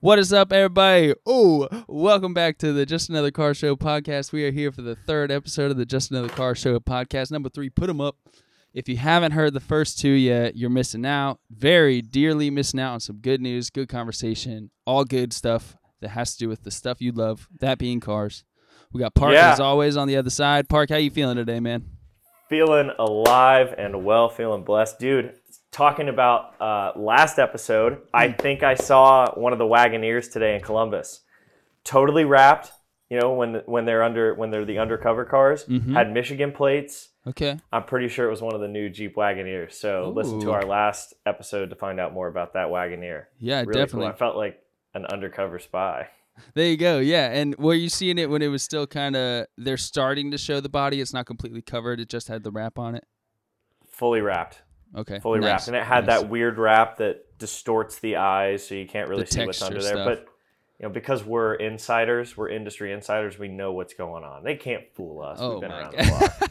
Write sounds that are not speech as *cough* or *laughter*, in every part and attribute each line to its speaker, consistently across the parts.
Speaker 1: What is up, everybody? Oh, welcome back to the Just Another Car Show podcast. We are here for the third episode of the Just Another Car Show podcast. Number three, put them up. If you haven't heard the first two yet, you're missing out. Very dearly missing out on some good news, good conversation, all good stuff that has to do with the stuff you love, that being cars. We got Park
Speaker 2: Yeah.
Speaker 1: as always on the other side. Park, how you feeling today, man?
Speaker 2: feeling alive and well, feeling blessed, dude. Talking about uh, last episode, I think I saw one of the Wagoneers today in Columbus, totally wrapped. You know when when they're under when they're the undercover cars,
Speaker 1: Mhm.
Speaker 2: had Michigan plates.
Speaker 1: Okay.
Speaker 2: I'm pretty sure it was one of the new Jeep Wagoneers. So listen to our last episode to find out more about that Wagoneer.
Speaker 1: Yeah,
Speaker 2: Really
Speaker 1: definitely.
Speaker 2: cool. I felt like an undercover spy.
Speaker 1: There you go. Yeah, and were you seeing it when it was still kind of they're starting to show the body? It's not completely covered. It just had the wrap on it.
Speaker 2: Fully wrapped,
Speaker 1: Okay.
Speaker 2: fully
Speaker 1: nice,
Speaker 2: wrapped, and it had
Speaker 1: nice.
Speaker 2: that weird wrap that distorts the eyes, so you can't really
Speaker 1: The
Speaker 2: see what's under
Speaker 1: texture
Speaker 2: there. But you know, because we're insiders, we're industry insiders, we know what's going on. They can't fool us.
Speaker 1: Oh
Speaker 2: We've been
Speaker 1: my
Speaker 2: around
Speaker 1: God.
Speaker 2: the block.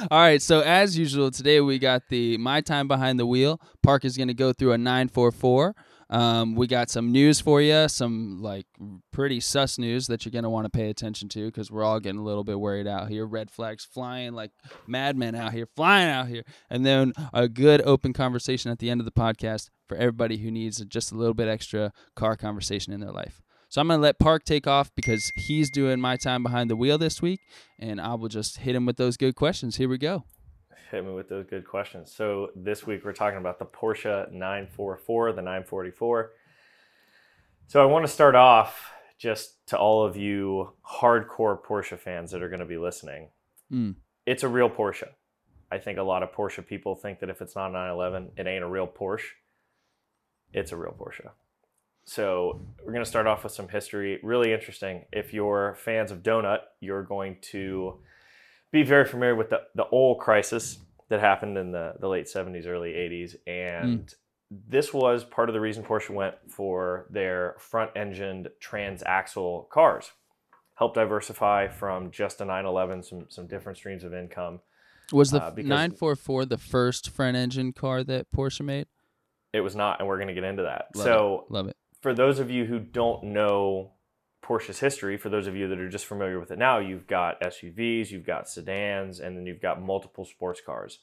Speaker 2: *laughs*
Speaker 1: All right, so as usual, today we got the my time behind the wheel. Park is going to go through a 944. Um, we got some news for you, some like pretty sus news that you're to want to pay attention to because we're all getting a little bit worried out here. Red flags flying like madmen out here, flying out here. And then a good open conversation at the end of the podcast for everybody who needs just a little bit extra car conversation in their life. So I'm going to let Park take off because he's doing my time behind the wheel this week and I will just hit him with those good questions. Here we go.
Speaker 2: Hit me with those good questions. So this week we're talking about the Porsche 944, the 944. So I want to start off just to all of you hardcore Porsche fans that are going to be listening.
Speaker 1: Mm.
Speaker 2: It's a real Porsche. I think a lot of Porsche people think that if it's not a 911, it ain't a real Porsche. It's a real Porsche. So we're going to start off with some history. Really interesting. If you're fans of Donut, you're going to be very familiar with the, the oil crisis that happened in the, the late 70s, early 80s. And this was part of the reason Porsche went for their front engined transaxle cars. Help diversify from just a 911, some, some different streams of income.
Speaker 1: Was the
Speaker 2: Uh,
Speaker 1: 944 the first front engine car that Porsche made?
Speaker 2: It was not, and we're going to get into that.
Speaker 1: Love
Speaker 2: so,
Speaker 1: Love it.
Speaker 2: for those of you who don't know Porsche's history, for those of you that are just familiar with it now, you've got SUVs, you've got sedans, and then you've got multiple sports cars.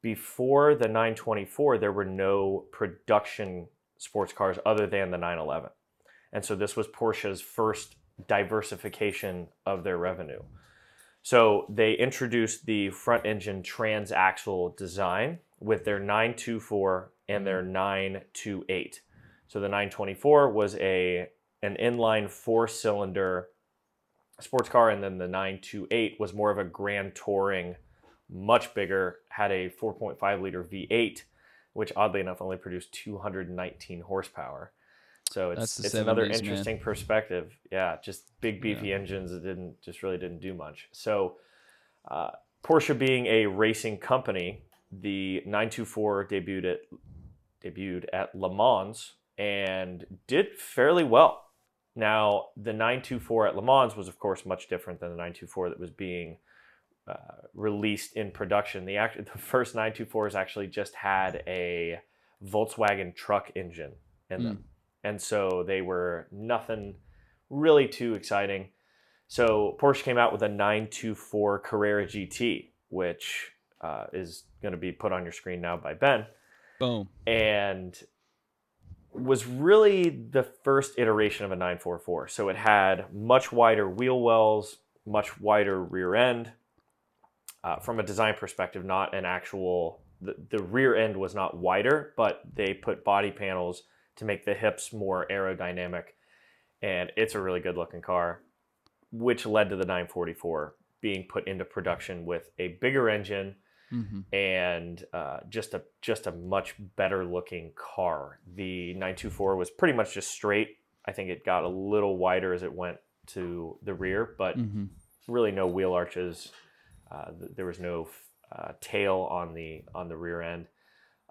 Speaker 2: Before the 924, there were no production sports cars other than the 911. And so this was Porsche's first diversification of their revenue. So they introduced the front engine transaxle design with their 924 and their mm-hmm. 928. So the 924 was a an inline four cylinder sports car, and then the 928 was more of a grand touring, much bigger, had a 4.5 liter V8, which oddly enough only produced 219 horsepower. So it's it's another
Speaker 1: 70s, man.
Speaker 2: interesting perspective. Yeah, just big beefy engines that didn't just really didn't do much. So uh, Porsche being a racing company, the 924 debuted at debuted at Le Mans and did fairly well. Now, the 924 at Le Mans was, of course, much different than the 924 that was being uh, released in production. The, act- *laughs* the first 924s actually just had a Volkswagen truck engine in them. And so they were nothing really too exciting. So Porsche came out with a 924 Carrera GT, which uh, is going to be put on your screen now by Ben
Speaker 1: Boom.
Speaker 2: and was really the first iteration of a 944. So it had much wider wheel wells, much wider rear end. Uh, from a design perspective, not an actual, the, the rear end was not wider, but they put body panels to make the hips more aerodynamic. And it's a really good looking car, which led to the 944 being put into production with a bigger engine
Speaker 1: hmm
Speaker 2: and uh, just a just a much better looking car. The 924 was pretty much just straight. I think it got a little wider as it went to the rear, but
Speaker 1: hmm
Speaker 2: really no wheel arches. Uh, th- there was no uh, tail on the on the rear end,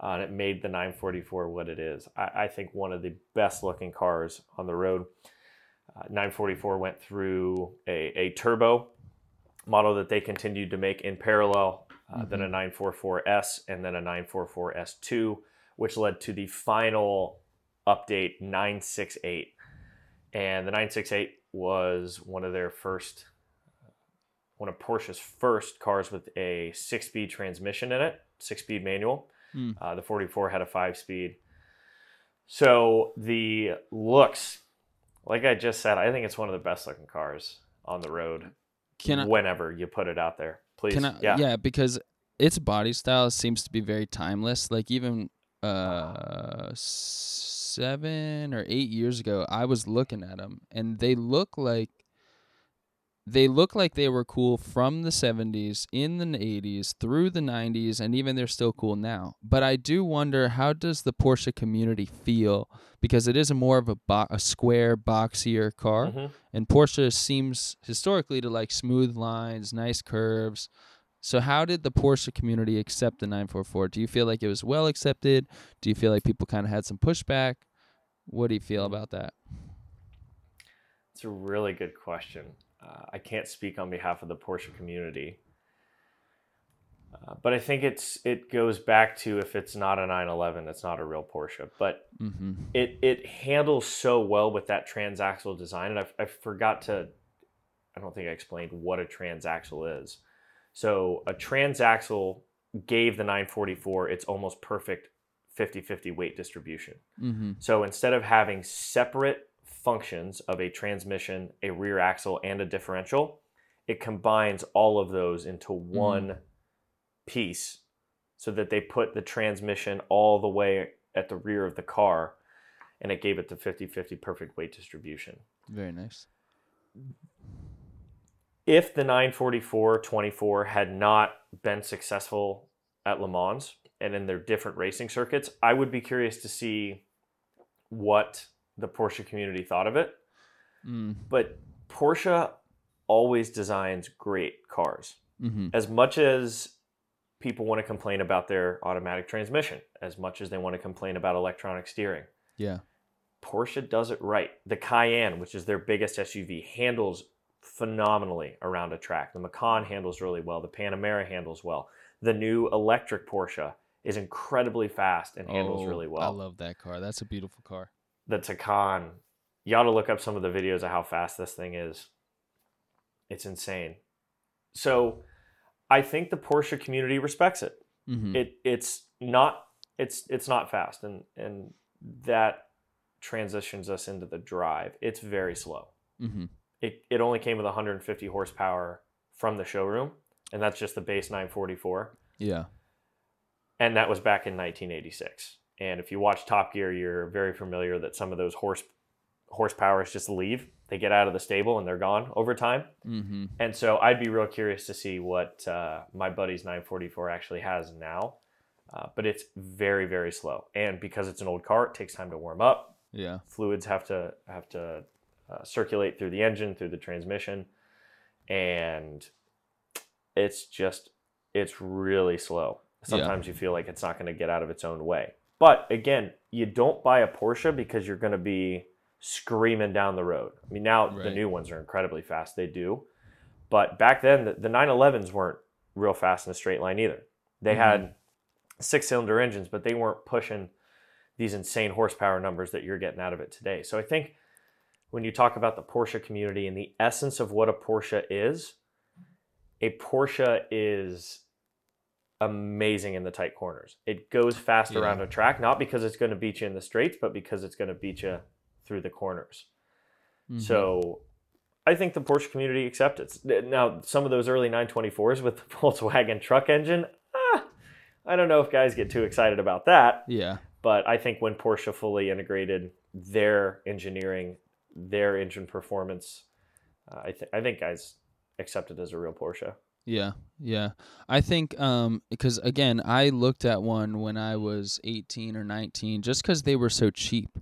Speaker 2: uh, and it made the 944 what it is. I, I think one of the best looking cars on the road. Uh, 944 went through a, a turbo model that they continued to make in parallel, uh, then a 944S, and then a 944S2, which led to the final update 968. And the 968 was one of their first, one of Porsche's first cars with a six speed transmission in it, six speed manual.
Speaker 1: Hmm.
Speaker 2: Uh, the 44 had a five speed. So the looks, like I just said, I think it's one of the best looking cars on the road
Speaker 1: Can I?
Speaker 2: whenever you put it out there. Please.
Speaker 1: I?
Speaker 2: yeah.
Speaker 1: because its body style seems to be very timeless. Like even uh seven or eight years ago, I was looking at them, and they look like they look like they were cool from the 70s in the 80s through the 90s and even they're still cool now but i do wonder how does the porsche community feel because it is a more of a, bo- a square boxier car
Speaker 2: Mhm.
Speaker 1: and Porsche seems historically to like smooth lines, nice curves. So how did the Porsche community accept the 944? Do you feel like it was well accepted? Do you feel like people kind of had some pushback? What do you feel about that?
Speaker 2: It's a really good question. Uh, I can't speak on behalf of the Porsche community, uh, but I think it's it goes back to if it's not a 911, it's not a real Porsche. But
Speaker 1: Mm-hmm.
Speaker 2: it it handles so well with that transaxle design, and I, I forgot to. I don't think I explained what a transaxle is. So a transaxle gave the 944 its almost perfect 50-50 weight distribution.
Speaker 1: Mm-hmm.
Speaker 2: So instead of having separate functions of a transmission, a rear axle, and a differential, it combines all of those into mm-hmm. one piece so that they put the transmission all the way at the rear of the car and it gave it the 50 50 perfect weight distribution.
Speaker 1: Very nice.
Speaker 2: If the 944 24 had not been successful at Le Mans and in their different racing circuits, I would be curious to see what the Porsche community thought of it.
Speaker 1: Mm.
Speaker 2: But Porsche always designs great cars.
Speaker 1: Mm-hmm.
Speaker 2: As much as people want to complain about their automatic transmission, as much as they want to complain about electronic steering,
Speaker 1: Yeah.
Speaker 2: Porsche does it right. The Cayenne, which is their biggest SUV, handles phenomenally around a track. The Macan handles really well. The Panamera handles well. The new electric Porsche is incredibly fast and handles
Speaker 1: Oh,
Speaker 2: really well.
Speaker 1: I love that car. That's a beautiful car.
Speaker 2: The Taycan, you ought to look up some of the videos of how fast this thing is. It's insane. So I think the Porsche community respects it.
Speaker 1: Mm-hmm.
Speaker 2: It it's not it's it's not fast and and that transitions us into the drive. It's very slow.
Speaker 1: mm-hmm.
Speaker 2: It it only came with 150 horsepower from the showroom and that's just the base 944
Speaker 1: Yeah.
Speaker 2: and that was back in 1986. And if you watch Top Gear, you're very familiar that some of those horse horsepowers just leave. They get out of the stable and they're gone over time.
Speaker 1: Mm-hmm.
Speaker 2: And so I'd be real curious to see what uh, my buddy's 944 actually has now. Uh, but it's very very slow, and because it's an old car, it takes time to warm up.
Speaker 1: Yeah.
Speaker 2: Fluids have to have to uh, circulate through the engine, through the transmission, and it's just it's really slow. Sometimes you feel like it's not going to get out of its own way. But again, you don't buy a Porsche because you're going to be screaming down the road. I mean, now the new ones are incredibly fast. They do. But back then, the, the 911s weren't real fast in a straight line either. They
Speaker 1: Mhm.
Speaker 2: had six cylinder engines, but they weren't pushing these insane horsepower numbers that you're getting out of it today. So I think when you talk about the Porsche community and the essence of what a Porsche is, a Porsche is amazing in the tight corners. It goes fast
Speaker 1: Yeah.
Speaker 2: around a track, not because it's going to beat you in the straights, but because it's going to beat you through the corners.
Speaker 1: Mhm.
Speaker 2: So I think the Porsche community accepts it. Now, some of those early 924s with the *laughs* Volkswagen truck engine, ah, I don't know if guys get too excited about that.
Speaker 1: yeah.
Speaker 2: But I think when Porsche fully integrated their engineering, their engine performance, uh, I, th- I think guys accept it as a real Porsche.
Speaker 1: Yeah, yeah. I think um because again, I looked at one when I was 18 or 19 just cuz they were so cheap.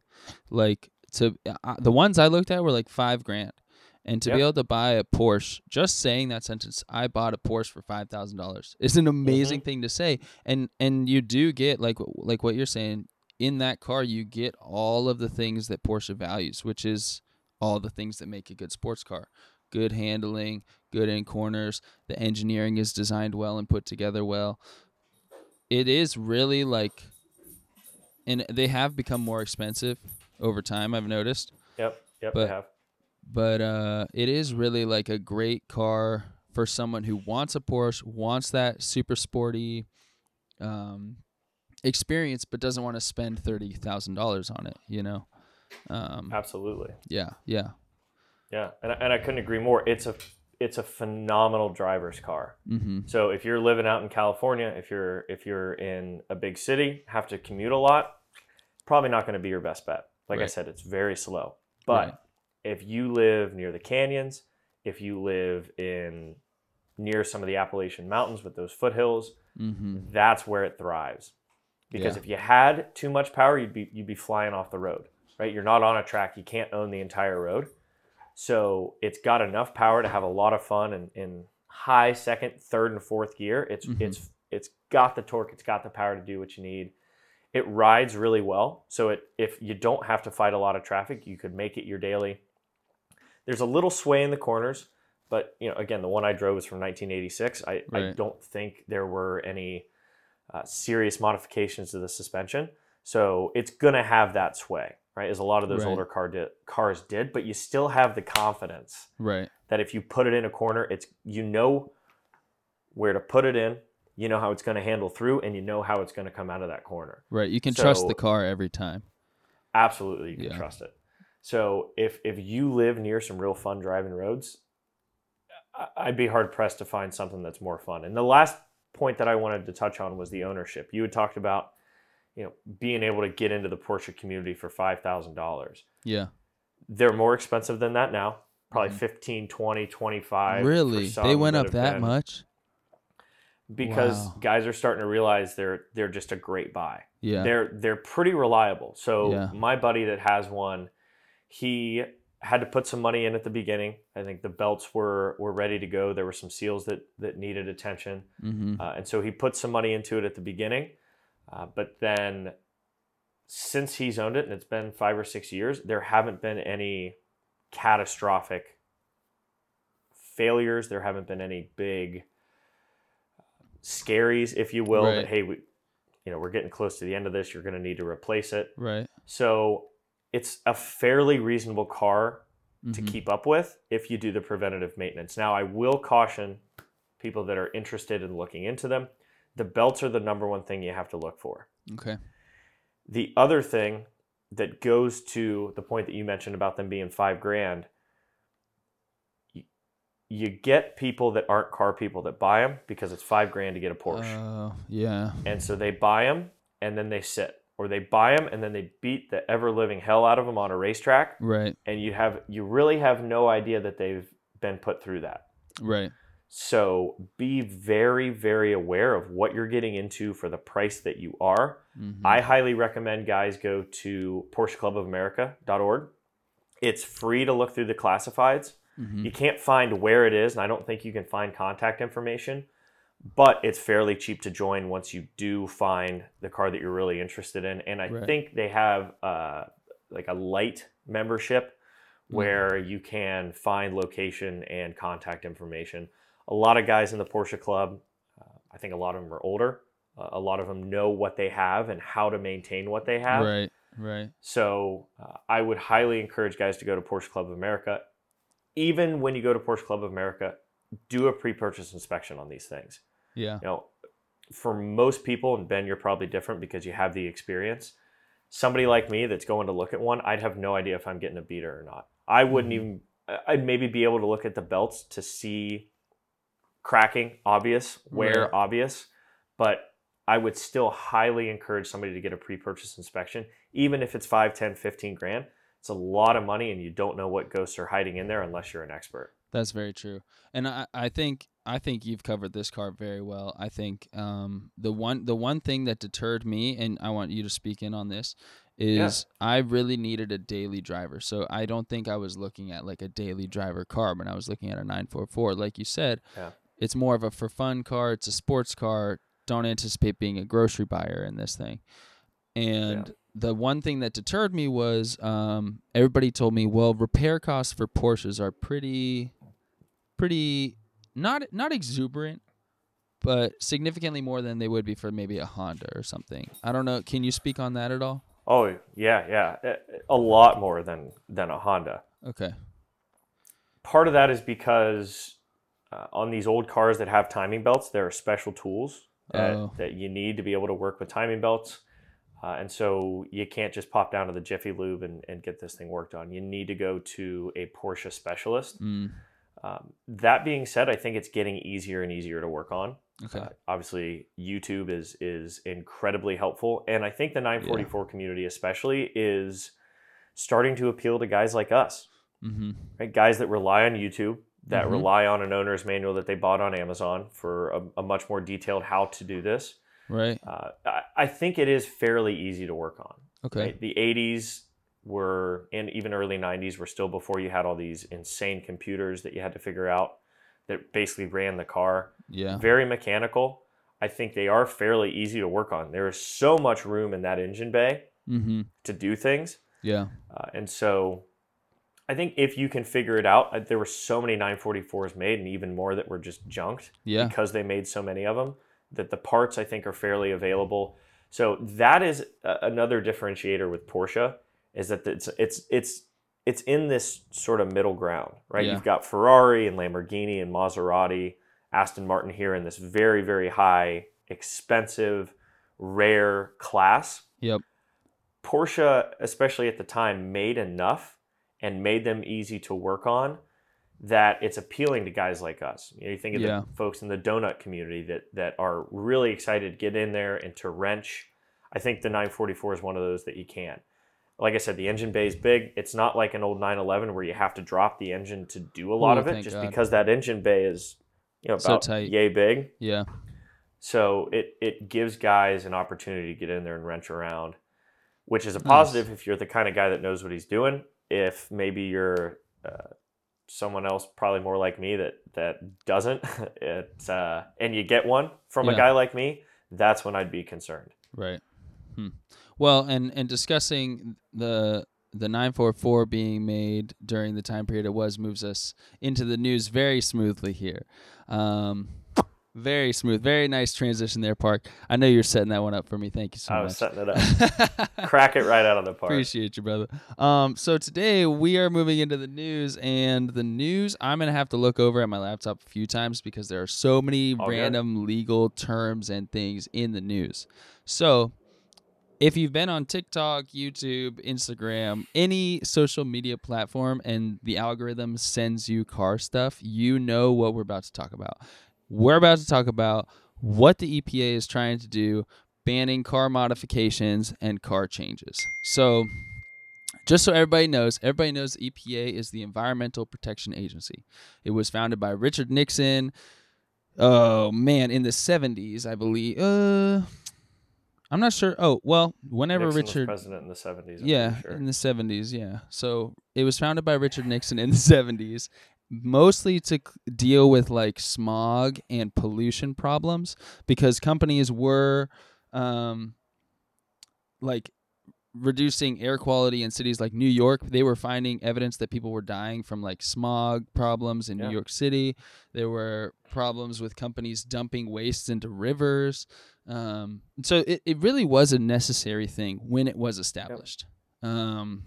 Speaker 1: Like to uh, the ones I looked at were like 5 grand. And to be able to buy a Porsche, just saying that sentence, I bought a Porsche for $5,000 is an amazing thing to say. And and you do get like like what you're saying in that car you get all of the things that Porsche values, which is all the things that make a good sports car. Good handling, good in corners, the engineering is designed well and put together well. It is really like and they have become more expensive over time. I've noticed,
Speaker 2: Yep. Yep.
Speaker 1: But-
Speaker 2: they have.
Speaker 1: but uh, it is really like a great car for someone who wants a Porsche, wants that super sporty um, experience, but doesn't want to spend thirty thousand dollars on it. You know, um,
Speaker 2: Absolutely.
Speaker 1: yeah, yeah,
Speaker 2: Yeah. And, I- and I couldn't agree more. It's a it's a phenomenal driver's car.
Speaker 1: mm-hmm.
Speaker 2: So if you're living out in California, if you're if you're in a big city, have to commute a lot, probably not going to be your best bet. Like I said, it's very slow. But
Speaker 1: Right.
Speaker 2: if you live near the canyons, if you live in near some of the Appalachian Mountains with those foothills,
Speaker 1: Mm-hmm.
Speaker 2: that's where it thrives. Because
Speaker 1: Yeah.
Speaker 2: if you had too much power, you'd be you'd be flying off the road, right? You're not on a track. You can't own the entire road. So it's got enough power to have a lot of fun and in high second, third, and fourth gear. It's
Speaker 1: Mhm.
Speaker 2: it's it's got the torque. It's got the power to do what you need. It rides really well. So it if you don't have to fight a lot of traffic, you could make it your daily. There's a little sway in the corners, but you know, again, the one I drove was from 1986. I, I don't think there were any uh, serious modifications to the suspension. So it's gonna have that sway, right? As a lot of those
Speaker 1: Right.
Speaker 2: older car di- cars did, but you still have the confidence
Speaker 1: Right.
Speaker 2: that if you put it in a corner, it's you know where to put it in, you know how it's going to handle through, and you know how it's going to come out of that corner.
Speaker 1: Right. You can trust the car every time.
Speaker 2: Absolutely, you can
Speaker 1: Yeah.
Speaker 2: trust it. So if if you live near some real fun driving roads, I'd be hard pressed to find something that's more fun. And the last point that I wanted to touch on was the ownership. You had talked about, you know, being able to get into the Porsche community for five thousand dollars.
Speaker 1: Yeah.
Speaker 2: They're more expensive than that now. Probably
Speaker 1: Mhm.
Speaker 2: 15, 20, 25. for
Speaker 1: Really? They went up that
Speaker 2: been-
Speaker 1: much?
Speaker 2: because
Speaker 1: Wow.
Speaker 2: guys are starting to realize they're they're just a great buy.
Speaker 1: Yeah.
Speaker 2: They're they're pretty reliable. So
Speaker 1: Yeah.
Speaker 2: my buddy that has one, he had to put some money in at the beginning. I think the belts were were ready to go. There were some seals that that needed attention,
Speaker 1: mm-hmm.
Speaker 2: uh, and so he put some money into it at the beginning. Uh, but then, since he's owned it, and it's been five or six years, there haven't been any catastrophic failures. There haven't been any big scaries, if you will.
Speaker 1: Right.
Speaker 2: That hey, we, you know, we're getting close to the end of this. You're going to need to replace it.
Speaker 1: Right.
Speaker 2: So it's a fairly reasonable car to
Speaker 1: Mhm.
Speaker 2: keep up with if you do the preventative maintenance. Now, I will caution people that are interested in looking into them. The belts are the number one thing you have to look for.
Speaker 1: Okay.
Speaker 2: The other thing that goes to the point that you mentioned about them being five grand, you, get people that aren't car people that buy them because it's five grand to get a Porsche.
Speaker 1: Oh, yeah.
Speaker 2: And so they buy them and then they sit, or they buy them and then they beat the ever living hell out of them on a racetrack,
Speaker 1: Right.
Speaker 2: and you have you really have no idea that they've been put through that.
Speaker 1: Right.
Speaker 2: So be very very aware of what you're getting into for the price that you are.
Speaker 1: Mhm.
Speaker 2: I highly recommend guys go to PorscheClubOfAmerica.org. It's free to look through the classifieds.
Speaker 1: Mhm.
Speaker 2: You can't find where it is, and I don't think you can find contact information, but it's fairly cheap to join once you do find the car that you're really interested in. And I
Speaker 1: Right.
Speaker 2: think they have uh, like a light membership
Speaker 1: Mm.
Speaker 2: where you can find location and contact information. A lot of guys in the Porsche Club, uh, I think a lot of them are older. Uh, a lot of them know what they have and how to maintain what they have.
Speaker 1: Right. Right.
Speaker 2: So uh, I would highly encourage guys to go to Porsche Club of America. Even when you go to Porsche Club of America, do a pre-purchase inspection on these things.
Speaker 1: Yeah.
Speaker 2: You know, for most people, and Ben, you're probably different because you have the experience. Somebody like me that's going to look at one, I'd have no idea if I'm getting a beater or not. I wouldn't
Speaker 1: Mhm.
Speaker 2: even. I'd maybe be able to look at the belts to see cracking, obvious, wear,
Speaker 1: Right.
Speaker 2: obvious, but I would still highly encourage somebody to get a pre-purchase inspection, even if it's 5, 10, 15 grand. It's a lot of money and you don't know what ghosts are hiding in there unless you're an expert.
Speaker 1: That's very true. And I, I think I think you've covered this car very well. I think um, the one the one thing that deterred me, and I want you to speak in on this, is I really needed a daily driver. So I don't think I was looking at like a daily driver car when I was looking at a 944. Like you said,
Speaker 2: Yeah.
Speaker 1: It's more of a for fun car. It's a sports car. Don't anticipate being a grocery buyer in this thing. And the one thing that deterred me was um, everybody told me, well, repair costs for Porsches are pretty, pretty not not exuberant, but significantly more than they would be for maybe a Honda or something. I don't know. Can you speak on that at all?
Speaker 2: Oh yeah, yeah, a- a lot more than than a Honda.
Speaker 1: Okay.
Speaker 2: Part of that is because uh, on these old cars that have timing belts, there are special tools that,
Speaker 1: Oh.
Speaker 2: that you need to be able to work with timing belts. Uh, and so you can't just pop down to the Jiffy Lube and, and get this thing worked on. You need to go to a Porsche specialist.
Speaker 1: Mm,
Speaker 2: Um, that being said, I think it's getting easier and easier to work on.
Speaker 1: okay.
Speaker 2: Uh, obviously, YouTube is is incredibly helpful, and I think the 944 community especially is starting to appeal to guys like us,
Speaker 1: mm-hmm.
Speaker 2: right? Guys that rely on YouTube, that
Speaker 1: Mhm.
Speaker 2: rely on an owner's manual that they bought on Amazon for a, a much more detailed how to do this.
Speaker 1: Right.
Speaker 2: Uh, I, I think it is fairly easy to work on.
Speaker 1: Okay.
Speaker 2: Right? The 80s were, and even early 90s were still before you had all these insane computers that you had to figure out that basically ran the car
Speaker 1: Yeah.
Speaker 2: very mechanical. I think they are fairly easy to work on. There is so much room in that engine bay
Speaker 1: Mm-hmm.
Speaker 2: to do things.
Speaker 1: Yeah.
Speaker 2: Uh, and so I think if you can figure it out, uh, there were so many 944s made and even more that were just junked
Speaker 1: Yeah.
Speaker 2: because they made so many of them that the parts I think are fairly available. So that is another differentiator with Porsche is that it's it's it's it's in this sort of middle ground, right?
Speaker 1: Yeah.
Speaker 2: You've got Ferrari and Lamborghini and Maserati, Aston Martin here in this very very high, expensive, rare class.
Speaker 1: Yep.
Speaker 2: Porsche, especially at the time, made enough and made them easy to work on that it's appealing to guys like us. You, know, you think of
Speaker 1: Yeah.
Speaker 2: the folks in the donut community that that are really excited to get in there and to wrench. I think the 944 is one of those that you can. Like I said, the engine bay is big. It's not like an old 911 where you have to drop the engine to do a lot
Speaker 1: Ooh,
Speaker 2: of it, just
Speaker 1: God.
Speaker 2: because that engine bay is, you know,
Speaker 1: So tight.
Speaker 2: yay big.
Speaker 1: Yeah.
Speaker 2: So it it gives guys an opportunity to get in there and wrench around, which is a positive if you're the kind of guy that knows what he's doing. If maybe you're uh, someone else, probably more like me that that doesn't, *laughs* it uh, and you get one from
Speaker 1: Yeah.
Speaker 2: a guy like me, that's when I'd be concerned.
Speaker 1: Right. Hmm. Well, and and discussing the the 944 being made during the time period it was moves us into the news very smoothly here. Um, very smooth, very nice transition there, Park. I know you're setting that one up for me. Thank you so much.
Speaker 2: I
Speaker 1: much.
Speaker 2: was setting it up. *laughs* Crack it right out of the park.
Speaker 1: Appreciate you, brother. Um, so today we are moving into the news, and the news I'm gonna have to look over at my laptop a few times because there are so many
Speaker 2: All good.
Speaker 1: random legal terms and things in the news. So if you've been on TikTok, YouTube, Instagram, any social media platform, and the algorithm sends you car stuff, you know what we're about to talk about. We're about to talk about what the EPA is trying to do, banning car modifications and car changes. So, just so everybody knows, everybody knows the EPA is the Environmental Protection Agency. It was founded by Richard Nixon. Oh man, in the 70s, I believe. Uh I'm not sure. Oh, well, whenever
Speaker 2: Nixon was
Speaker 1: Richard
Speaker 2: president in the 70s. I'm
Speaker 1: yeah,
Speaker 2: sure.
Speaker 1: in the 70s, yeah. So it was founded by Richard Nixon in the *laughs* 70s, mostly to c- deal with like smog and pollution problems because companies were um like reducing air quality in cities like New York. They were finding evidence that people were dying from like smog problems in
Speaker 2: Yeah.
Speaker 1: New York City. There were problems with companies dumping wastes into rivers. Um, so it, it really was a necessary thing when it was established. Um,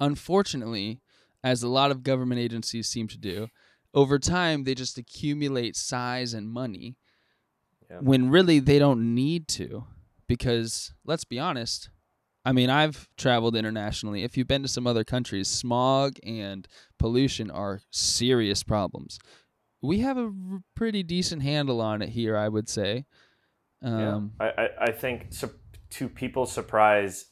Speaker 1: unfortunately, as a lot of government agencies seem to do, over time they just accumulate size and money
Speaker 2: Yeah.
Speaker 1: when really they don't need to. Because let's be honest, I mean, I've traveled internationally. If you've been to some other countries, smog and pollution are serious problems. We have a r- pretty decent handle on it here, I would say. Um,
Speaker 2: yeah. I, I, I think to people's surprise,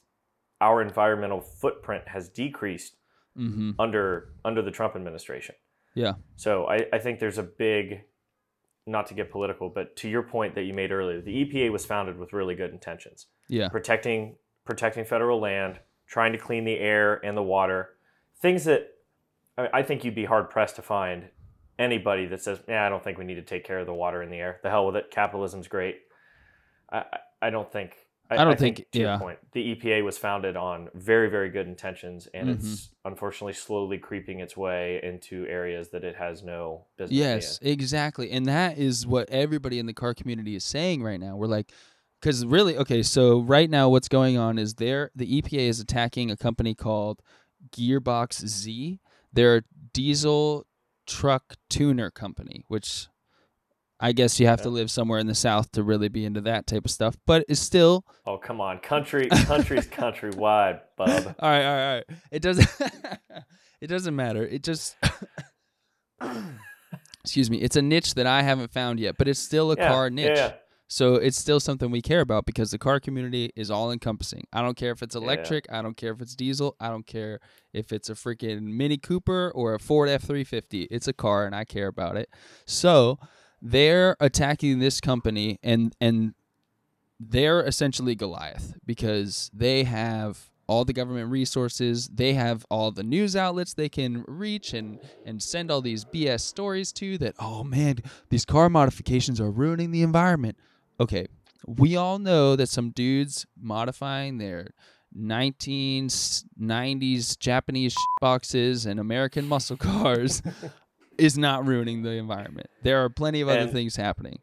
Speaker 2: our environmental footprint has decreased
Speaker 1: hmm
Speaker 2: under under the Trump administration.
Speaker 1: Yeah.
Speaker 2: So I, I think there's a big, not to get political, but to your point that you made earlier, the EPA was founded with really good intentions,
Speaker 1: Yeah.
Speaker 2: protecting protecting federal land, trying to clean the air and the water, things that I, I think you'd be hard pressed to find anybody that says, "Yeah, I don't think we need to take care of the water and the air. The hell with it. Capitalism's great." I- I don't think
Speaker 1: I don't think-
Speaker 2: to
Speaker 1: yeah.
Speaker 2: your point, the EPA was founded on very, very good intentions, and
Speaker 1: Mhm.
Speaker 2: it's unfortunately slowly creeping its way into areas that it has no business.
Speaker 1: Yes, exactly. And that is what everybody in the car community is saying right now. We're like, because really, okay, so right now what's going on is there, the EPA is attacking a company called Gearbox Z. They're a diesel truck tuner company, which I guess you have to live somewhere in the South to really be into that type of stuff, but it's still
Speaker 2: Oh come on, country, country's *laughs* countrywide, bub.
Speaker 1: all right, all right, all right. It doesn't. *laughs* it doesn't matter. It just. *coughs* Excuse me. It's a niche that I haven't found yet, but it's still a
Speaker 2: Yeah,
Speaker 1: car niche.
Speaker 2: yeah.
Speaker 1: So it's still something we care about because the car community is all encompassing. I don't care if it's electric. I don't care if it's diesel. I don't care if it's a freaking Mini Cooper or a Ford F three fifty. It's a car, and I care about it. So they're attacking this company, and and they're essentially Goliath because they have all the government resources, they have all the news outlets they can reach and and send all these BS stories to that oh man, these car modifications are ruining the environment. Okay, we all know that some dudes modifying their 1990s Japanese boxes and American muscle *laughs* cars is not ruining the environment. There are plenty of other
Speaker 2: And-
Speaker 1: things happening.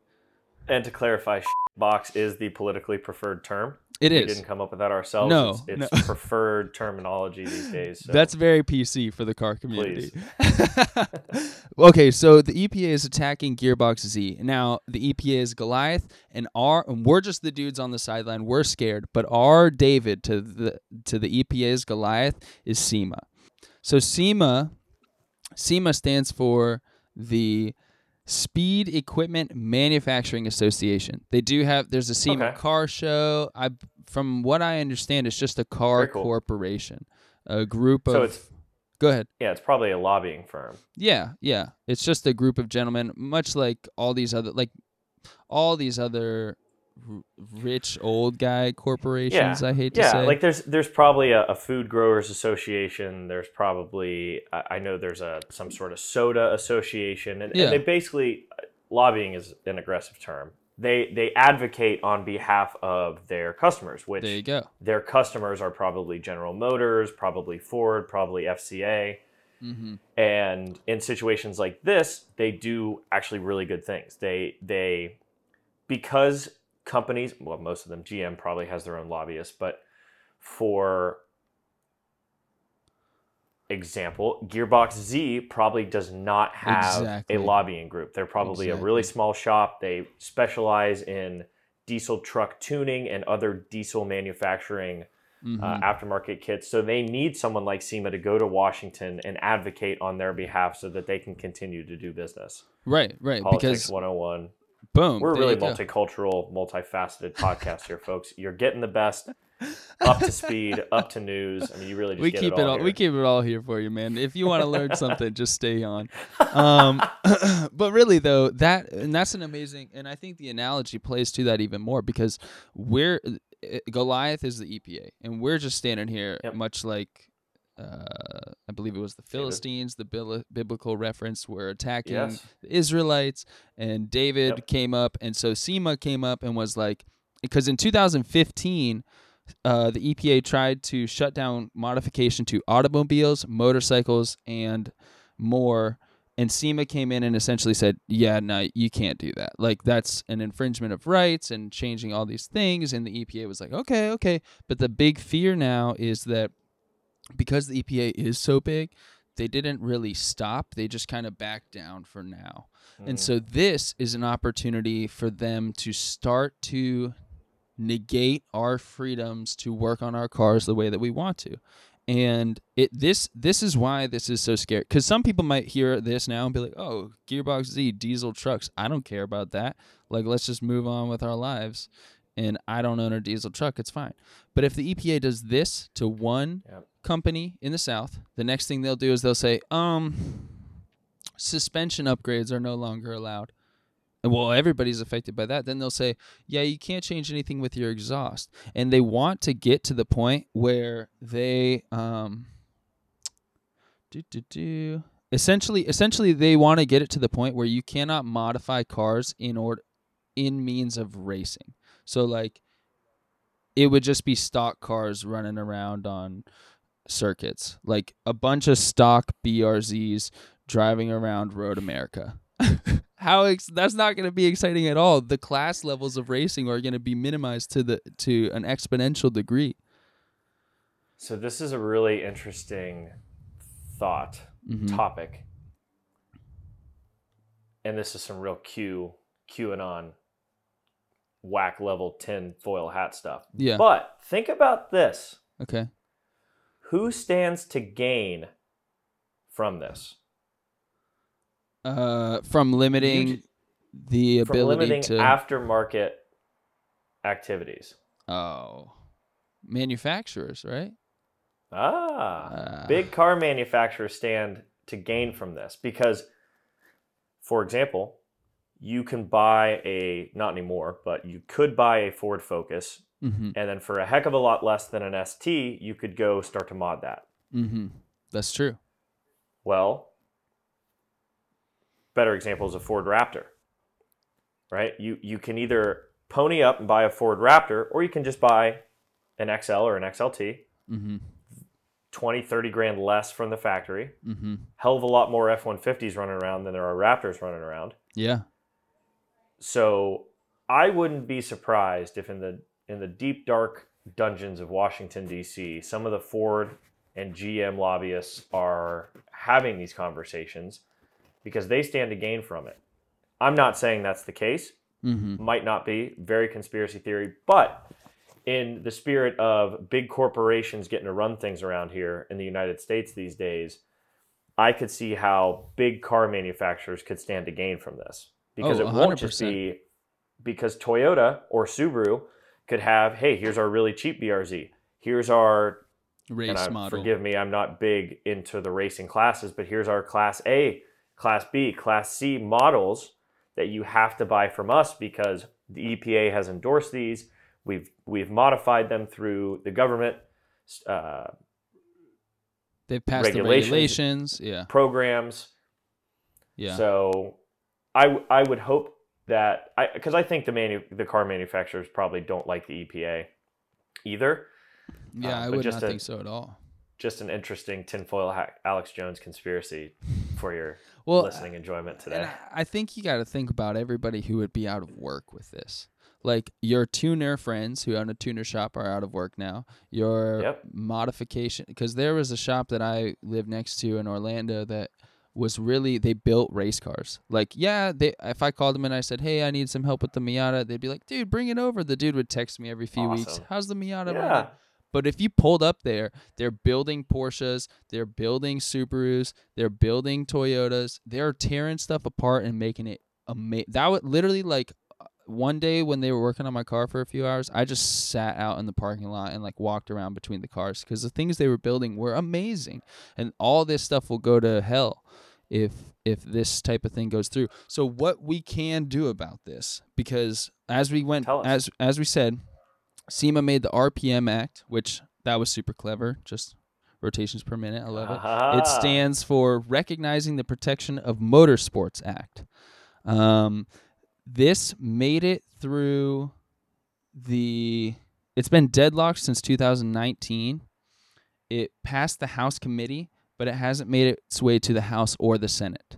Speaker 2: And to clarify, box is the politically preferred term.
Speaker 1: It
Speaker 2: we
Speaker 1: is.
Speaker 2: didn't come up with that ourselves.
Speaker 1: No,
Speaker 2: it's, it's
Speaker 1: no. *laughs*
Speaker 2: preferred terminology these days. So.
Speaker 1: That's very PC for the car community. *laughs* okay, so the EPA is attacking Gearbox Z. Now, the EPA is Goliath, and our and we're just the dudes on the sideline. We're scared, but our David to the to the EPA's Goliath is SEMA. So SEMA, SEMA stands for the Speed Equipment Manufacturing Association. They do have there's a SEMA
Speaker 2: Okay.
Speaker 1: car show. I from what I understand, it's just a car
Speaker 2: cool.
Speaker 1: corporation, a group of.
Speaker 2: So it's-
Speaker 1: Go ahead.
Speaker 2: yeah, it's probably a lobbying firm.
Speaker 1: Yeah, yeah. It's just a group of gentlemen, much like all these other, like all these other rich old guy corporations. I hate to
Speaker 2: yeah,
Speaker 1: say.
Speaker 2: like there's there's probably a, a food growers association. There's probably I, I know there's a some sort of soda association, and,
Speaker 1: Yeah.
Speaker 2: and they basically lobbying is an aggressive term. They they advocate on behalf of their customers, which
Speaker 1: there you go.
Speaker 2: their customers are probably General Motors, probably Ford, probably FCA.
Speaker 1: hmm
Speaker 2: and in situations like this they do actually really good things they they because companies well most of them gm probably has their own lobbyists but for example gearbox z probably does not have
Speaker 1: Exactly.
Speaker 2: a lobbying group they're probably a really small shop they specialize in diesel truck tuning and other diesel manufacturing
Speaker 1: hmm
Speaker 2: uh, aftermarket kits. So they need someone like SEMA to go to Washington and advocate on their behalf so that they can continue to do business.
Speaker 1: right, right.
Speaker 2: Politics
Speaker 1: because
Speaker 2: 101.
Speaker 1: Boom,
Speaker 2: We're a really
Speaker 1: you go.
Speaker 2: multicultural, multifaceted podcast here, folks. You're getting the best, up to speed, up to news. I mean, you really just
Speaker 1: we
Speaker 2: get
Speaker 1: keep
Speaker 2: it all.
Speaker 1: We
Speaker 2: here.
Speaker 1: keep it all here for you, man. If you want to learn *laughs* something, just stay on. Um, *laughs* *clears throat* but really, though, that and that's an amazing, and I think the analogy plays to that even more because we're uh, Goliath is the EPA, and we're just standing here,
Speaker 2: Yep.
Speaker 1: much like. Uh, I believe it was the
Speaker 2: David.
Speaker 1: Philistines. The bil- biblical reference were attacking
Speaker 2: Yes.
Speaker 1: the Israelites, and David
Speaker 2: Yep.
Speaker 1: came up, and so SEMA came up and was like, because in 2015, uh, the EPA tried to shut down modification to automobiles, motorcycles, and more. And SEMA came in and essentially said, "Yeah, no, you can't do that. Like that's an infringement of rights and changing all these things." And the EPA was like, "Okay, okay." But the big fear now is that because the EPA is so big, they didn't really stop. They just kind of backed down for now. And
Speaker 2: Mm.
Speaker 1: so this is an opportunity for them to start to negate our freedoms to work on our cars the way that we want to. And it this this is why this is so scary cuz some people might hear this now and be like, "Oh, Gearbox Z diesel trucks. I don't care about that. Like let's just move on with our lives." And I don't own a diesel truck, it's fine. But if the EPA does this to one
Speaker 2: Yep.
Speaker 1: company in the south, the next thing they'll do is they'll say, "Um suspension upgrades are no longer allowed." And, Well, everybody's affected by that. Then they'll say, yeah, you can't change anything with your exhaust. And they want to get to the point where they um do do do essentially essentially they want to get it to the point where you cannot modify cars in order in means of racing. So like it would just be stock cars running around on circuits, like a bunch of stock BRZs driving around Road America. *laughs* How ex- that's not going to be exciting at all. The class levels of racing are going to be minimized to the to an exponential degree.
Speaker 2: So this is a really interesting thought
Speaker 1: Mhm.
Speaker 2: topic, and this is some real Q QAnon whack level tin foil hat stuff.
Speaker 1: Yeah.
Speaker 2: But think about this:
Speaker 1: Okay.
Speaker 2: who stands to gain from this?
Speaker 1: Uh, from limiting
Speaker 2: ju-
Speaker 1: the
Speaker 2: From
Speaker 1: ability
Speaker 2: limiting
Speaker 1: to
Speaker 2: aftermarket activities.
Speaker 1: oh manufacturers, right?
Speaker 2: Ah,
Speaker 1: Uh,
Speaker 2: big car manufacturers stand to gain from this because, for example, you can buy a not anymore, but you could buy a Ford Focus,
Speaker 1: Mm-hmm.
Speaker 2: and then for a heck of a lot less than an ST, you could go start to mod that.
Speaker 1: Mm-hmm. That's true.
Speaker 2: Well, better example is a Ford Raptor, right? You you can either pony up and buy a Ford Raptor, or you can just buy an XL or an XLT,
Speaker 1: Mm-hmm.
Speaker 2: 20, 30 grand less from the factory.
Speaker 1: Mm-hmm.
Speaker 2: hell of a lot more F 150s running around than there are Raptors running around.
Speaker 1: Yeah.
Speaker 2: So I wouldn't be surprised if in the in the deep dark dungeons of Washington D.C., some of the Ford and GM lobbyists are having these conversations because they stand to gain from it. I'm not saying that's the case.
Speaker 1: Mm-hmm.
Speaker 2: Might not be very conspiracy theory, but in the spirit of big corporations getting to run things around here in the United States these days, I could see how big car manufacturers could stand to gain from this because
Speaker 1: Oh,
Speaker 2: it won't just be because Toyota or Subaru could have, hey, here's our really cheap BRZ. Here's our
Speaker 1: Race
Speaker 2: and I,
Speaker 1: model.
Speaker 2: forgive me, I'm not big into the racing classes, but here's our Class A, Class B, Class C models that you have to buy from us because the EPA has endorsed these. We've we've modified them through the government uh,
Speaker 1: They've passed
Speaker 2: regulations.
Speaker 1: the regulations. Yeah.
Speaker 2: programs.
Speaker 1: Yeah.
Speaker 2: So I I would hope that I because I think the manu- the car manufacturers probably don't like the EPA either.
Speaker 1: yeah,
Speaker 2: uh,
Speaker 1: I would
Speaker 2: just
Speaker 1: not
Speaker 2: a-
Speaker 1: think so at all.
Speaker 2: Just an interesting tinfoil hack, Alex Jones conspiracy for your
Speaker 1: Well,
Speaker 2: listening enjoyment today.
Speaker 1: I- I think you got to think about everybody who would be out of work with this. Like your tuner friends who own a tuner shop are out of work now. Your
Speaker 2: Yep.
Speaker 1: modification, because there was a shop that I lived next to in Orlando that was really they built race cars. Like, yeah, they if I called them and I said, "Hey, I need some help with the Miata," they'd be like, "Dude, bring it over." The dude would text me every few weeks, "How's the Miata?" running?"
Speaker 2: Yeah,
Speaker 1: But if you pulled up there, they're building Porsches, they're building Subarus, they're building Toyotas, they're tearing stuff apart and making it amazing. That would literally like one day when they were working on my car for a few hours, I just sat out in the parking lot and like walked around between the cars because the things they were building were amazing, and all this stuff will go to hell if if this type of thing goes through. So what we can do about this because as we went as as we said SEMA made the RPM Act, which that was super clever, just rotations per minute. I love it. It stands for Recognizing the Protection of Motorsports Act. Um, this made it through the. It's been deadlocked since 2019. It passed the House committee, but it hasn't made its way to the House or the Senate.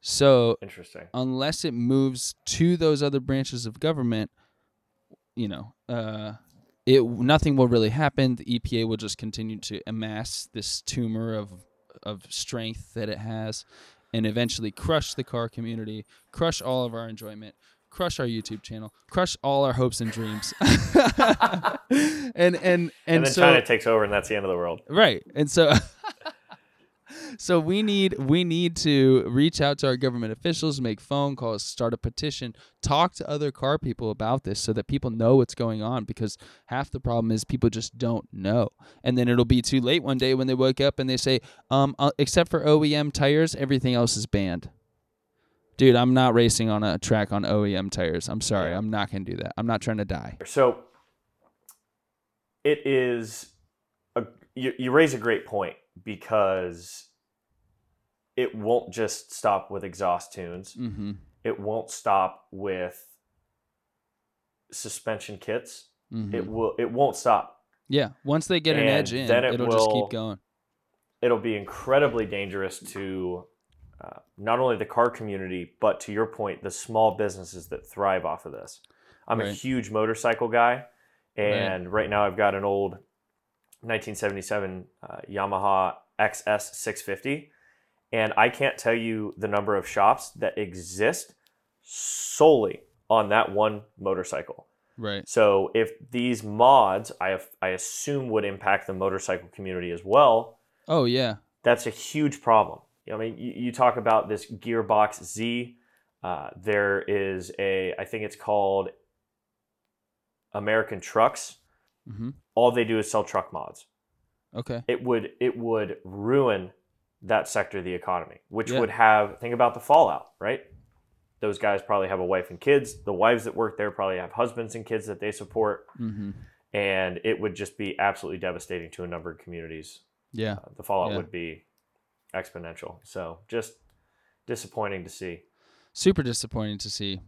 Speaker 1: So
Speaker 2: Interesting.
Speaker 1: unless it moves to those other branches of government, you know, uh, it nothing will really happen. The EPA will just continue to amass this tumor of of strength that it has, and eventually crush the car community, crush all of our enjoyment, crush our YouTube channel, crush all our hopes and dreams, *laughs* and and and,
Speaker 2: And, then
Speaker 1: so
Speaker 2: China takes over, and that's the end of the world.
Speaker 1: right and so *laughs* so we need we need to reach out to our government officials make phone calls start a petition talk to other car people about this so that people know what's going on because half the problem is people just don't know. And then it'll be too late one day when they wake up and they say um uh, except for OEM tires everything else is banned. Dude I'm not racing on a track on OEM tires. I'm sorry. I'm not going to do that. I'm not trying to die.
Speaker 2: So it is a, you, you raise a great point because it won't just stop with exhaust tunes.
Speaker 1: mhm
Speaker 2: It won't stop with suspension kits
Speaker 1: Mhm.
Speaker 2: it will it won't stop.
Speaker 1: yeah. Once they get an edge in,
Speaker 2: then it
Speaker 1: will just keep going.
Speaker 2: It'll be incredibly dangerous to uh, not only the car community, but to your point, the small businesses that thrive off of this. I'm a huge motorcycle guy, and right, now I've got an old 1977 uh, Yamaha XS 650, and I can't tell you the number of shops that exist solely on that one motorcycle.
Speaker 1: Right.
Speaker 2: So if these mods, I have, I assume, would impact the motorcycle community as well,
Speaker 1: Oh yeah.
Speaker 2: that's a huge problem. I mean, you, you talk about this Gearbox Z. Uh, there is a, I think it's called American Trucks.
Speaker 1: Hmm
Speaker 2: All they do is sell truck mods.
Speaker 1: Okay.
Speaker 2: It would it would ruin that sector of the economy, which
Speaker 1: Yeah.
Speaker 2: would have think about the fallout, right? Those guys probably have a wife and kids. The wives that work there probably have husbands and kids that they support,
Speaker 1: hmm
Speaker 2: and it would just be absolutely devastating to a number of communities
Speaker 1: Yeah.
Speaker 2: uh, the fallout
Speaker 1: Yeah.
Speaker 2: would be exponential. So just disappointing to see.
Speaker 1: super disappointing to see.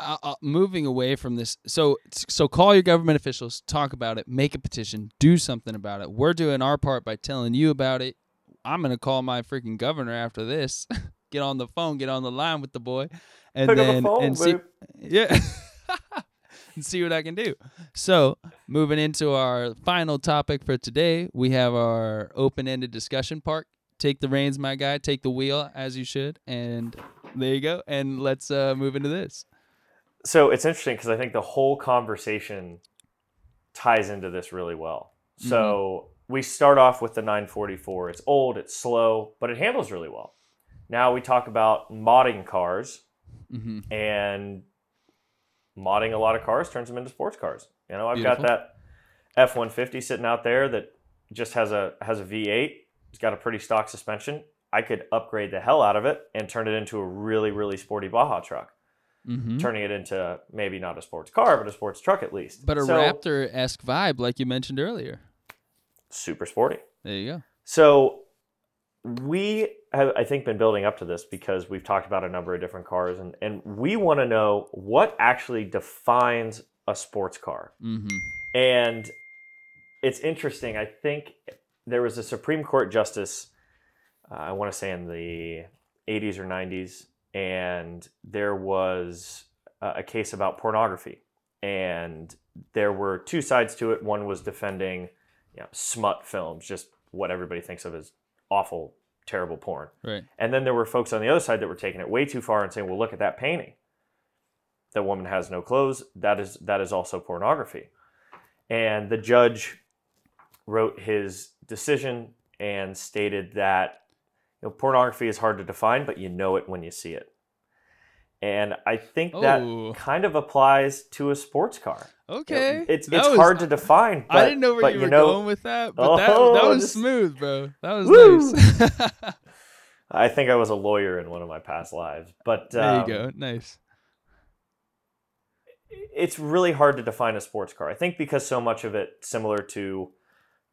Speaker 1: Uh, uh, moving away from this, so so call your government officials, talk about it, make a petition, do something about it. We're doing our part by telling you about it. I'm gonna call my freaking governor after this. *laughs* get on the phone, get on the line with the boy, and
Speaker 2: Pick
Speaker 1: then
Speaker 2: the phone,
Speaker 1: and see,
Speaker 2: babe.
Speaker 1: yeah, *laughs* and see what I can do. So moving into our final topic for today, we have our open-ended discussion part take the reins, my guy. Take the wheel as you should. And there you go. And let's uh, move into this.
Speaker 2: So it's interesting because I think the whole conversation ties into this really well. So we start off with the 944. It's old, it's slow, but it handles really well. Now we talk about modding cars,
Speaker 1: hmm
Speaker 2: and modding a lot of cars turns them into sports cars. You know, I've
Speaker 1: Beautiful.
Speaker 2: got that F one fifty sitting out there that just has a has a V eight. It's got a pretty stock suspension. I could upgrade the hell out of it and turn it into a really really sporty Baja truck,
Speaker 1: hmm
Speaker 2: turning it into maybe not a sports car but a sports truck at least.
Speaker 1: But a
Speaker 2: So,
Speaker 1: Raptor esque vibe, like you mentioned earlier.
Speaker 2: super sporty.
Speaker 1: There you go.
Speaker 2: So we have, I think, been building up to this because we've talked about a number of different cars, and, and we want to know what actually defines a sports car.
Speaker 1: hmm
Speaker 2: And it's interesting. I think there was a Supreme Court justice, uh, I want to say in the 80s or 90s, and there was a, case about pornography. And there were two sides to it. One was defending you know, smut films, just what everybody thinks of as awful, terrible porn.
Speaker 1: Right.
Speaker 2: And then there were folks on the other side that were taking it way too far and saying, "Well, look at that painting. That woman has no clothes. That is that is also pornography." And the judge wrote his decision and stated that you know, pornography is hard to define, but you know it when you see it. And I think that
Speaker 1: Oh.
Speaker 2: kind of applies to a sports car. You know,
Speaker 1: Okay.
Speaker 2: it's
Speaker 1: That
Speaker 2: it's
Speaker 1: was-
Speaker 2: hard to define. But,
Speaker 1: I didn't know where
Speaker 2: but
Speaker 1: you were
Speaker 2: know,
Speaker 1: going with that, but that, that
Speaker 2: Oh,
Speaker 1: was
Speaker 2: this-
Speaker 1: smooth, bro. That was
Speaker 2: Woo!
Speaker 1: nice. *laughs*
Speaker 2: I think I was a lawyer in one of my past lives. But
Speaker 1: there
Speaker 2: um,
Speaker 1: you go. Nice.
Speaker 2: it's really hard to define a sports car. I think because so much of it, similar to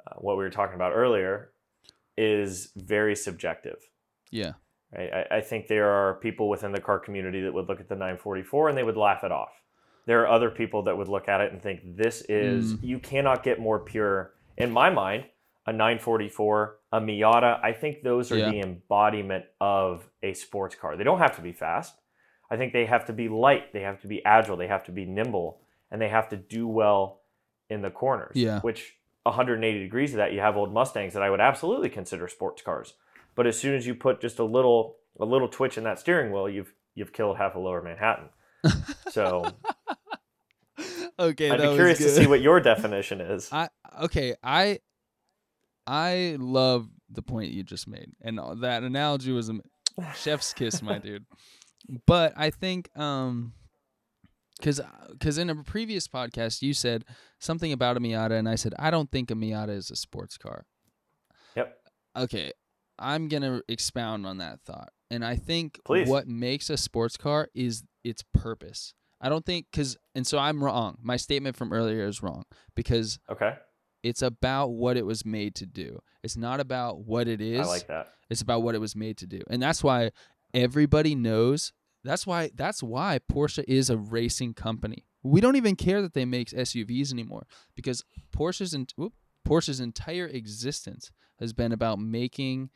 Speaker 2: uh, what we were talking about earlier, is very subjective.
Speaker 1: Yeah.
Speaker 2: Right? I, I think there are people within the car community that would look at the 944 and they would laugh it off. There are other people that would look at it and think this is
Speaker 1: Mm.
Speaker 2: you cannot get more pure. In my mind, a 944, a Miata, I think those are
Speaker 1: Yeah.
Speaker 2: the embodiment of a sports car. They don't have to be fast. I think they have to be light, they have to be agile, they have to be nimble, and they have to do well in the corners.
Speaker 1: Yeah.
Speaker 2: Which 180 degrees of that, you have old Mustangs that I would absolutely consider sports cars. But as soon as you put just a little a little twitch in that steering wheel, you've you've killed half of Lower Manhattan. *laughs* So
Speaker 1: okay.
Speaker 2: I'd
Speaker 1: that
Speaker 2: be curious to see what your definition is. *laughs*
Speaker 1: I okay, I I love the point you just made, and that analogy was a chef's kiss, my dude. *laughs* But I think um, because because uh, in a previous podcast you said something about a Miata, and I said I don't think a Miata is a sports car.
Speaker 2: Yep.
Speaker 1: Okay, I'm gonna expound on that thought, and I think
Speaker 2: Please.
Speaker 1: what makes a sports car is its purpose. I don't think because, and so I'm wrong. My statement from earlier is wrong because
Speaker 2: Okay.
Speaker 1: it's about what it was made to do. It's not about what it is.
Speaker 2: I like that.
Speaker 1: It's about what it was made to do. And that's why everybody knows that's why that's why Porsche is a racing company We don't even care that they make SUVs anymore because Porsche's en- whoop, Porsche's entire existence has been about making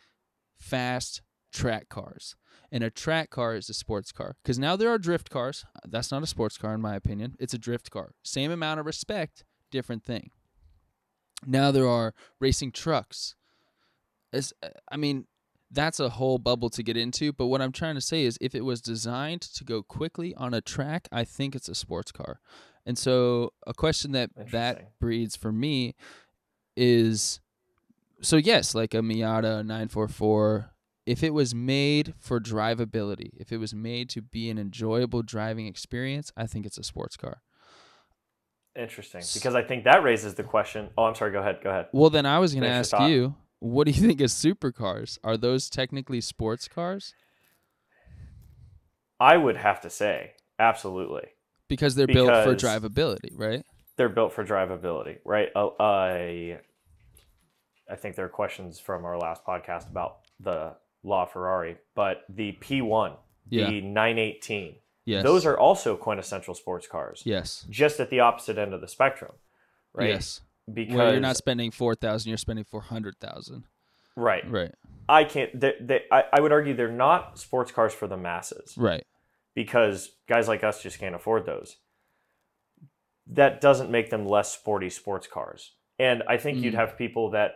Speaker 1: fast track cars. And a track car is a sports car because now there are drift cars. That's not a sports car in my opinion. It's a drift car. Same amount of respect, different thing. Now there are racing trucks. It's, I mean, that's a whole bubble to get into. But what I'm trying to say is, if it was designed to go quickly on a track, I think it's a sports car. And so, a question that that breeds for me is, so yes, like a Miata 944. If it was made for drivability, if it was made to be an enjoyable driving experience, I think it's a sports car.
Speaker 2: Interesting, because I think that raises the question. Oh, I'm sorry. Go ahead. Go ahead.
Speaker 1: Well, then I was going to ask you, what do you *laughs* think of supercars? Are those technically sports cars?
Speaker 2: I would have to say, absolutely.
Speaker 1: Because they're built for drivability, right?
Speaker 2: they're built for drivability, right? Uh, I I think there are questions from our last podcast about the LaFerrari, but the P1,
Speaker 1: Yeah.
Speaker 2: the 918,
Speaker 1: Yes.
Speaker 2: those are also quintessential sports cars,
Speaker 1: yes.
Speaker 2: just at the opposite end of the spectrum, right?
Speaker 1: Yes.
Speaker 2: Because
Speaker 1: Where you're not spending four thousand, you're spending four hundred thousand.
Speaker 2: right.
Speaker 1: Right.
Speaker 2: I can't. They, they, I, I would argue they're not sports cars for the masses
Speaker 1: Right.
Speaker 2: because guys like us just can't afford those. That doesn't make them less sporty sports cars. And I think you'd
Speaker 1: Mm.
Speaker 2: have people that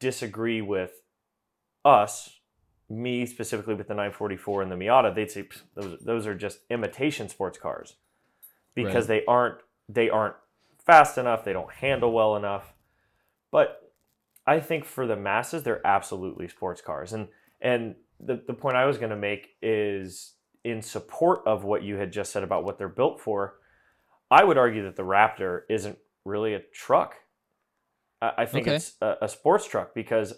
Speaker 2: disagree with us, me specifically with the 944 and the Miata. They'd say those those are just imitation sports cars because they aren't they aren't fast enough. They don't handle well enough. But I think for the masses, they're absolutely sports cars. And and the, the point I was going to make is in support of what you had just said about what they're built for. I would argue that the Raptor isn't really a truck. I, I think
Speaker 1: Okay.
Speaker 2: it's a, a sports truck because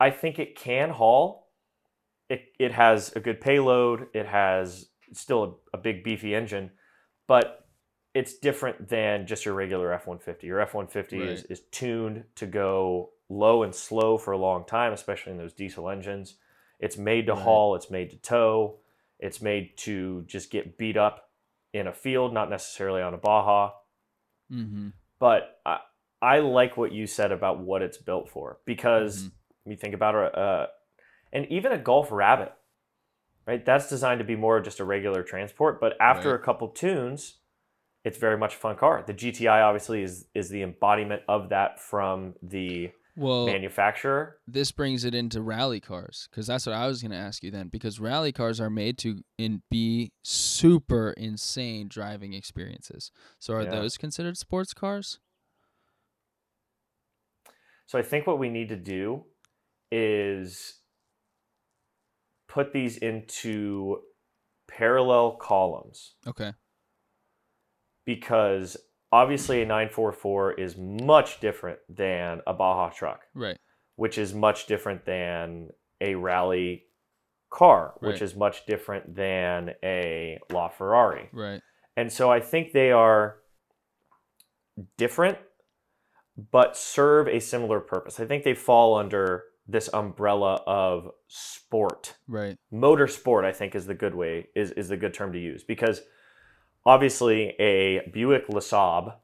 Speaker 2: I think it can haul. It it has a good payload. It has still a, a big beefy engine, but it's different than just your regular F one fifty. Your F one fifty is
Speaker 1: Right.
Speaker 2: is tuned to go low and slow for a long time, especially in those diesel engines. It's made to
Speaker 1: Right.
Speaker 2: haul. It's made to tow. It's made to just get beat up in a field, not necessarily on a Baja.
Speaker 1: Mm-hmm.
Speaker 2: But I, I like what you said about what it's built for because
Speaker 1: Mhm.
Speaker 2: you think about a, a and even a Golf Rabbit, right? That's designed to be more just a regular transport. But after
Speaker 1: Right.
Speaker 2: a couple tunes, it's very much a fun car. The GTI obviously is is the embodiment of that from the
Speaker 1: Well,
Speaker 2: manufacturer.
Speaker 1: this brings it into rally cars because that's what I was going to ask you then. Because rally cars are made to in be super insane driving experiences. So are
Speaker 2: Yeah.
Speaker 1: those considered sports cars?
Speaker 2: So I think what we need to do is put these into parallel columns
Speaker 1: Okay.
Speaker 2: Because obviously a 944 is much different than a Baja truck,
Speaker 1: Right.
Speaker 2: which is much different than a rally car, which
Speaker 1: Right.
Speaker 2: is much different than a LaFerrari.
Speaker 1: Right.
Speaker 2: And so I think they are different, but serve a similar purpose. I think they fall under this umbrella of sport.
Speaker 1: Right.
Speaker 2: Motorsport, I think, is the good way, is, is the good term to use because obviously a Buick LeSabre,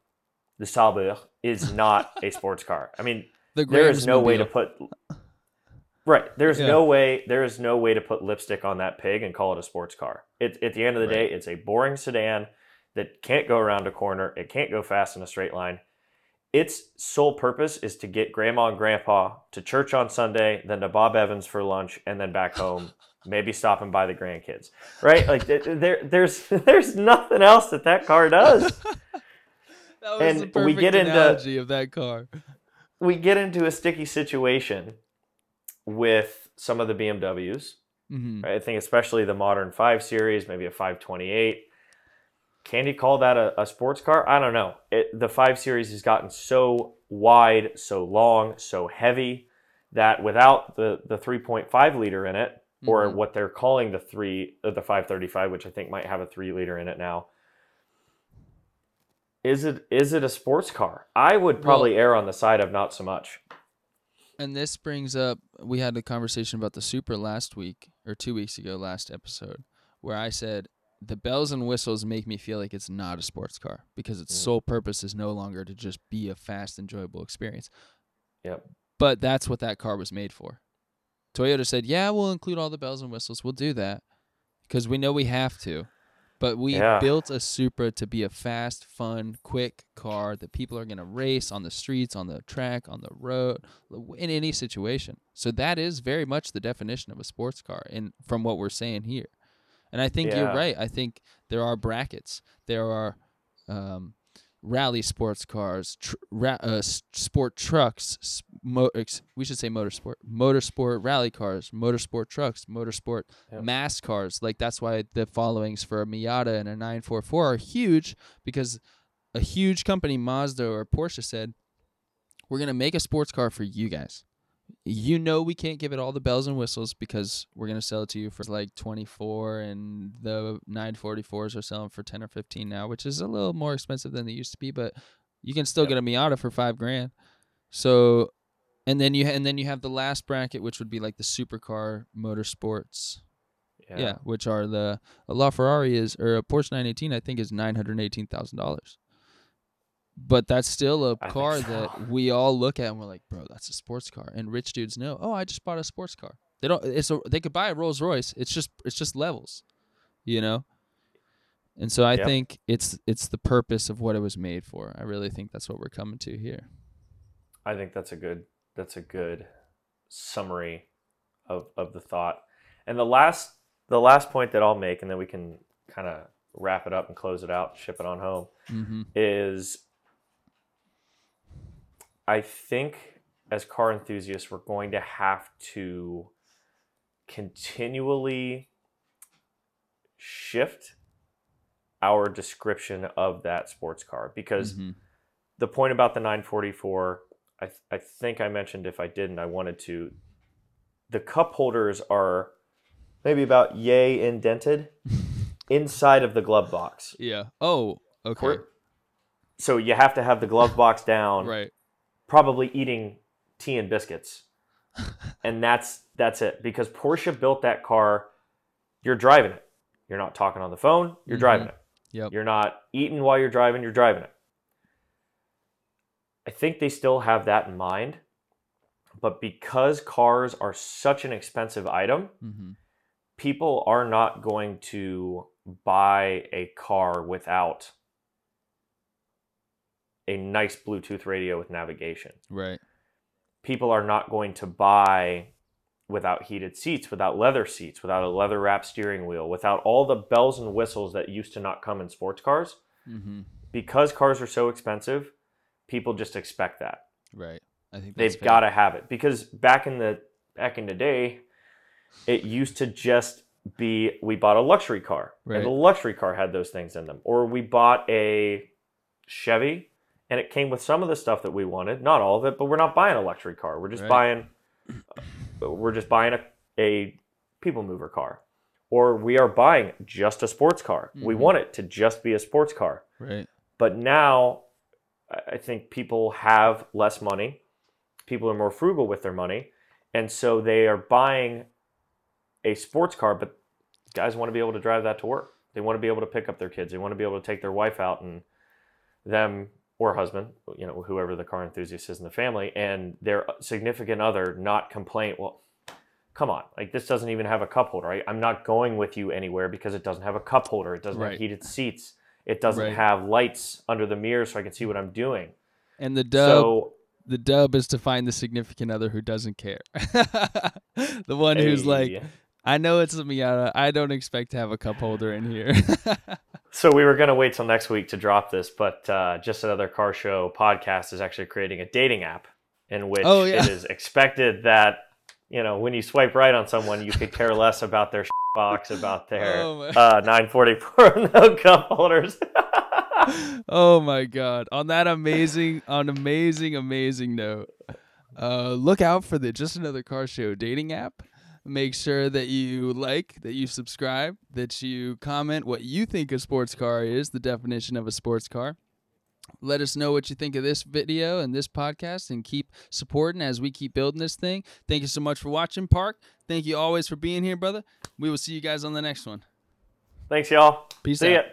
Speaker 2: the Sauber, is not a *laughs* sports car. I mean,
Speaker 1: The
Speaker 2: there is no way to put right there's
Speaker 1: Yeah.
Speaker 2: no way there is no way to put lipstick on that pig and call it a sports car it, at the end of the
Speaker 1: Right.
Speaker 2: day it's a boring sedan that can't go around a corner it can't go fast in a straight line its sole purpose is to get grandma and grandpa to church on sunday then to bob evans for lunch and then back home maybe stopping by the grandkids right like there there's *laughs* there's nothing else that that car does *laughs*
Speaker 1: That was
Speaker 2: And we get into-
Speaker 1: of that car.
Speaker 2: we get into a sticky situation with some of the bmws
Speaker 1: hmm
Speaker 2: I think especially the modern 5 Series, maybe a 528. Can you call that a, a sports car? I don't know. It, the 5 Series has gotten so wide, so long, so heavy that without the, the 3.5 liter in it, or
Speaker 1: Mhm.
Speaker 2: what they're calling the three, uh, the 535, which I think might have a three liter in it now, is it is it a sports car? I would probably err on the side of not so much.
Speaker 1: And this brings up we had a conversation about the Supra last week or two weeks ago, last episode, where I said the bells and whistles make me feel like it's not a sports car because its
Speaker 2: Mm.
Speaker 1: sole purpose is no longer to just be a fast, enjoyable experience.
Speaker 2: Yep.
Speaker 1: But that's what that car was made for. Toyota said, "Yeah, we'll include all the bells and whistles. We'll do that because we know we have to." But we
Speaker 2: Yeah.
Speaker 1: built a Supra to be a fast, fun, quick car that people are going to race on the streets, on the track, on the road, in any situation. So that is very much the definition of a sports car and from what we're saying here. And I think you're right. I think there are brackets. There are um, rally sports cars, tr- ra- uh, sport trucks. Mo- ex- we should say motorsport, motorsport rally cars, motorsport trucks, motorsport
Speaker 2: Yep.
Speaker 1: mass cars. Like that's why the followings for a Miata and a 944 are huge because a huge company, Mazda or Porsche, said, "We're gonna make a sports car for you guys." You know we can't give it all the bells and whistles because we're gonna sell it to you for like 24 and the 944s are selling for 10 or 15 now, which is a little more expensive than they used to be, but you can still
Speaker 2: Yep.
Speaker 1: get a Miata for 5 grand. So and then you and then you have the last bracket which would be like the supercar motorsports. Yeah. which are the a LaFerrari is or a Porsche 918 I think is $918,000. But that's still a
Speaker 2: I
Speaker 1: car
Speaker 2: so.
Speaker 1: that we all look at and we're like, bro, that's a sports car. And rich dudes know, oh, I just bought a sports car. They don't. It's a. They could buy a Rolls Royce. It's just. It's just levels, you know. And so I
Speaker 2: Yep.
Speaker 1: think it's it's the purpose of what it was made for. I really think that's what we're coming to here.
Speaker 2: I think that's a good that's a good summary of of the thought. And the last the last point that I'll make, and then we can kind of wrap it up and close it out, ship it on home,
Speaker 1: Mm-hmm.
Speaker 2: is I think as car enthusiasts, we're going to have to continually shift our description of that sports car because
Speaker 1: Mm-hmm.
Speaker 2: the point about the 944 I, th- I think i mentioned if i didn't i wanted to the cup holders are maybe about yay indented *laughs* inside of the glove box
Speaker 1: Yeah. Oh. Okay.
Speaker 2: So you have to have the glove box down
Speaker 1: Right.
Speaker 2: Probably eating tea and biscuits *laughs* and that's that's it because porsche built that car you're driving it you're not talking on the phone you're
Speaker 1: Mhm.
Speaker 2: driving it
Speaker 1: Yep.
Speaker 2: you're not eating while you're driving you're driving it i think they still have that in mind but because cars are such an expensive item
Speaker 1: Mm-hmm.
Speaker 2: people are not going to buy a car without a nice bluetooth radio with navigation
Speaker 1: Right.
Speaker 2: people are not going to buy without heated seats, without leather seats, without a leather wrapped steering wheel, without all the bells and whistles that used to not come in sports cars.
Speaker 1: Mm-hmm.
Speaker 2: Because cars are so expensive, people just expect that.
Speaker 1: Right. I think
Speaker 2: They've got to have it because back in the back in the day, it used to just be we bought a luxury car
Speaker 1: Right.
Speaker 2: and the luxury car had those things in them, or we bought a Chevy and it came with some of the stuff that we wanted, not all of it, but we're not buying a luxury car. We're just
Speaker 1: Right.
Speaker 2: buying we're just buying a, a people mover car. Or we are buying just a sports car. We
Speaker 1: Mhm.
Speaker 2: want it to just be a sports car.
Speaker 1: Right.
Speaker 2: But now I think people have less money. People are more frugal with their money. And so they are buying a sports car, but guys want to be able to drive that to work. They want to be able to pick up their kids. They want to be able to take their wife out and them or husband, you know, whoever the car enthusiast is in the family, and their significant other not complain. Well, come on, like this doesn't even have a cup holder. I, I'm not going with you anywhere because it doesn't have a cup holder. It doesn't
Speaker 1: Right.
Speaker 2: have heated seats. It doesn't
Speaker 1: Right.
Speaker 2: have lights under the mirror so I can see what I'm doing.
Speaker 1: And the dub
Speaker 2: So
Speaker 1: the dub is to find the significant other who doesn't care. *laughs* the one who's like. I know it's a Miata. I don't expect to have a cup holder in here. *laughs*
Speaker 2: So we were going to wait till next week to drop this, but uh, just another car show podcast is actually creating a dating app in which
Speaker 1: Oh, yeah.
Speaker 2: it is expected that you know when you swipe right on someone, you could care less about their box, about *laughs* their
Speaker 1: Oh,
Speaker 2: uh, 944 *laughs* no cup holders. *laughs*
Speaker 1: oh my god. On that amazing on amazing amazing note. Uh look out for the just another car show dating app. Make sure that you like, that you subscribe, that you comment what you think a sports car is, the definition of a sports car. Let us know what you think of this video and this podcast and keep supporting as we keep building this thing. Thank you so much for watching, Park. Thank you always for being here, brother. We will see you guys on the next one.
Speaker 2: Thanks, y'all.
Speaker 1: Peace
Speaker 2: See
Speaker 1: out.
Speaker 2: ya.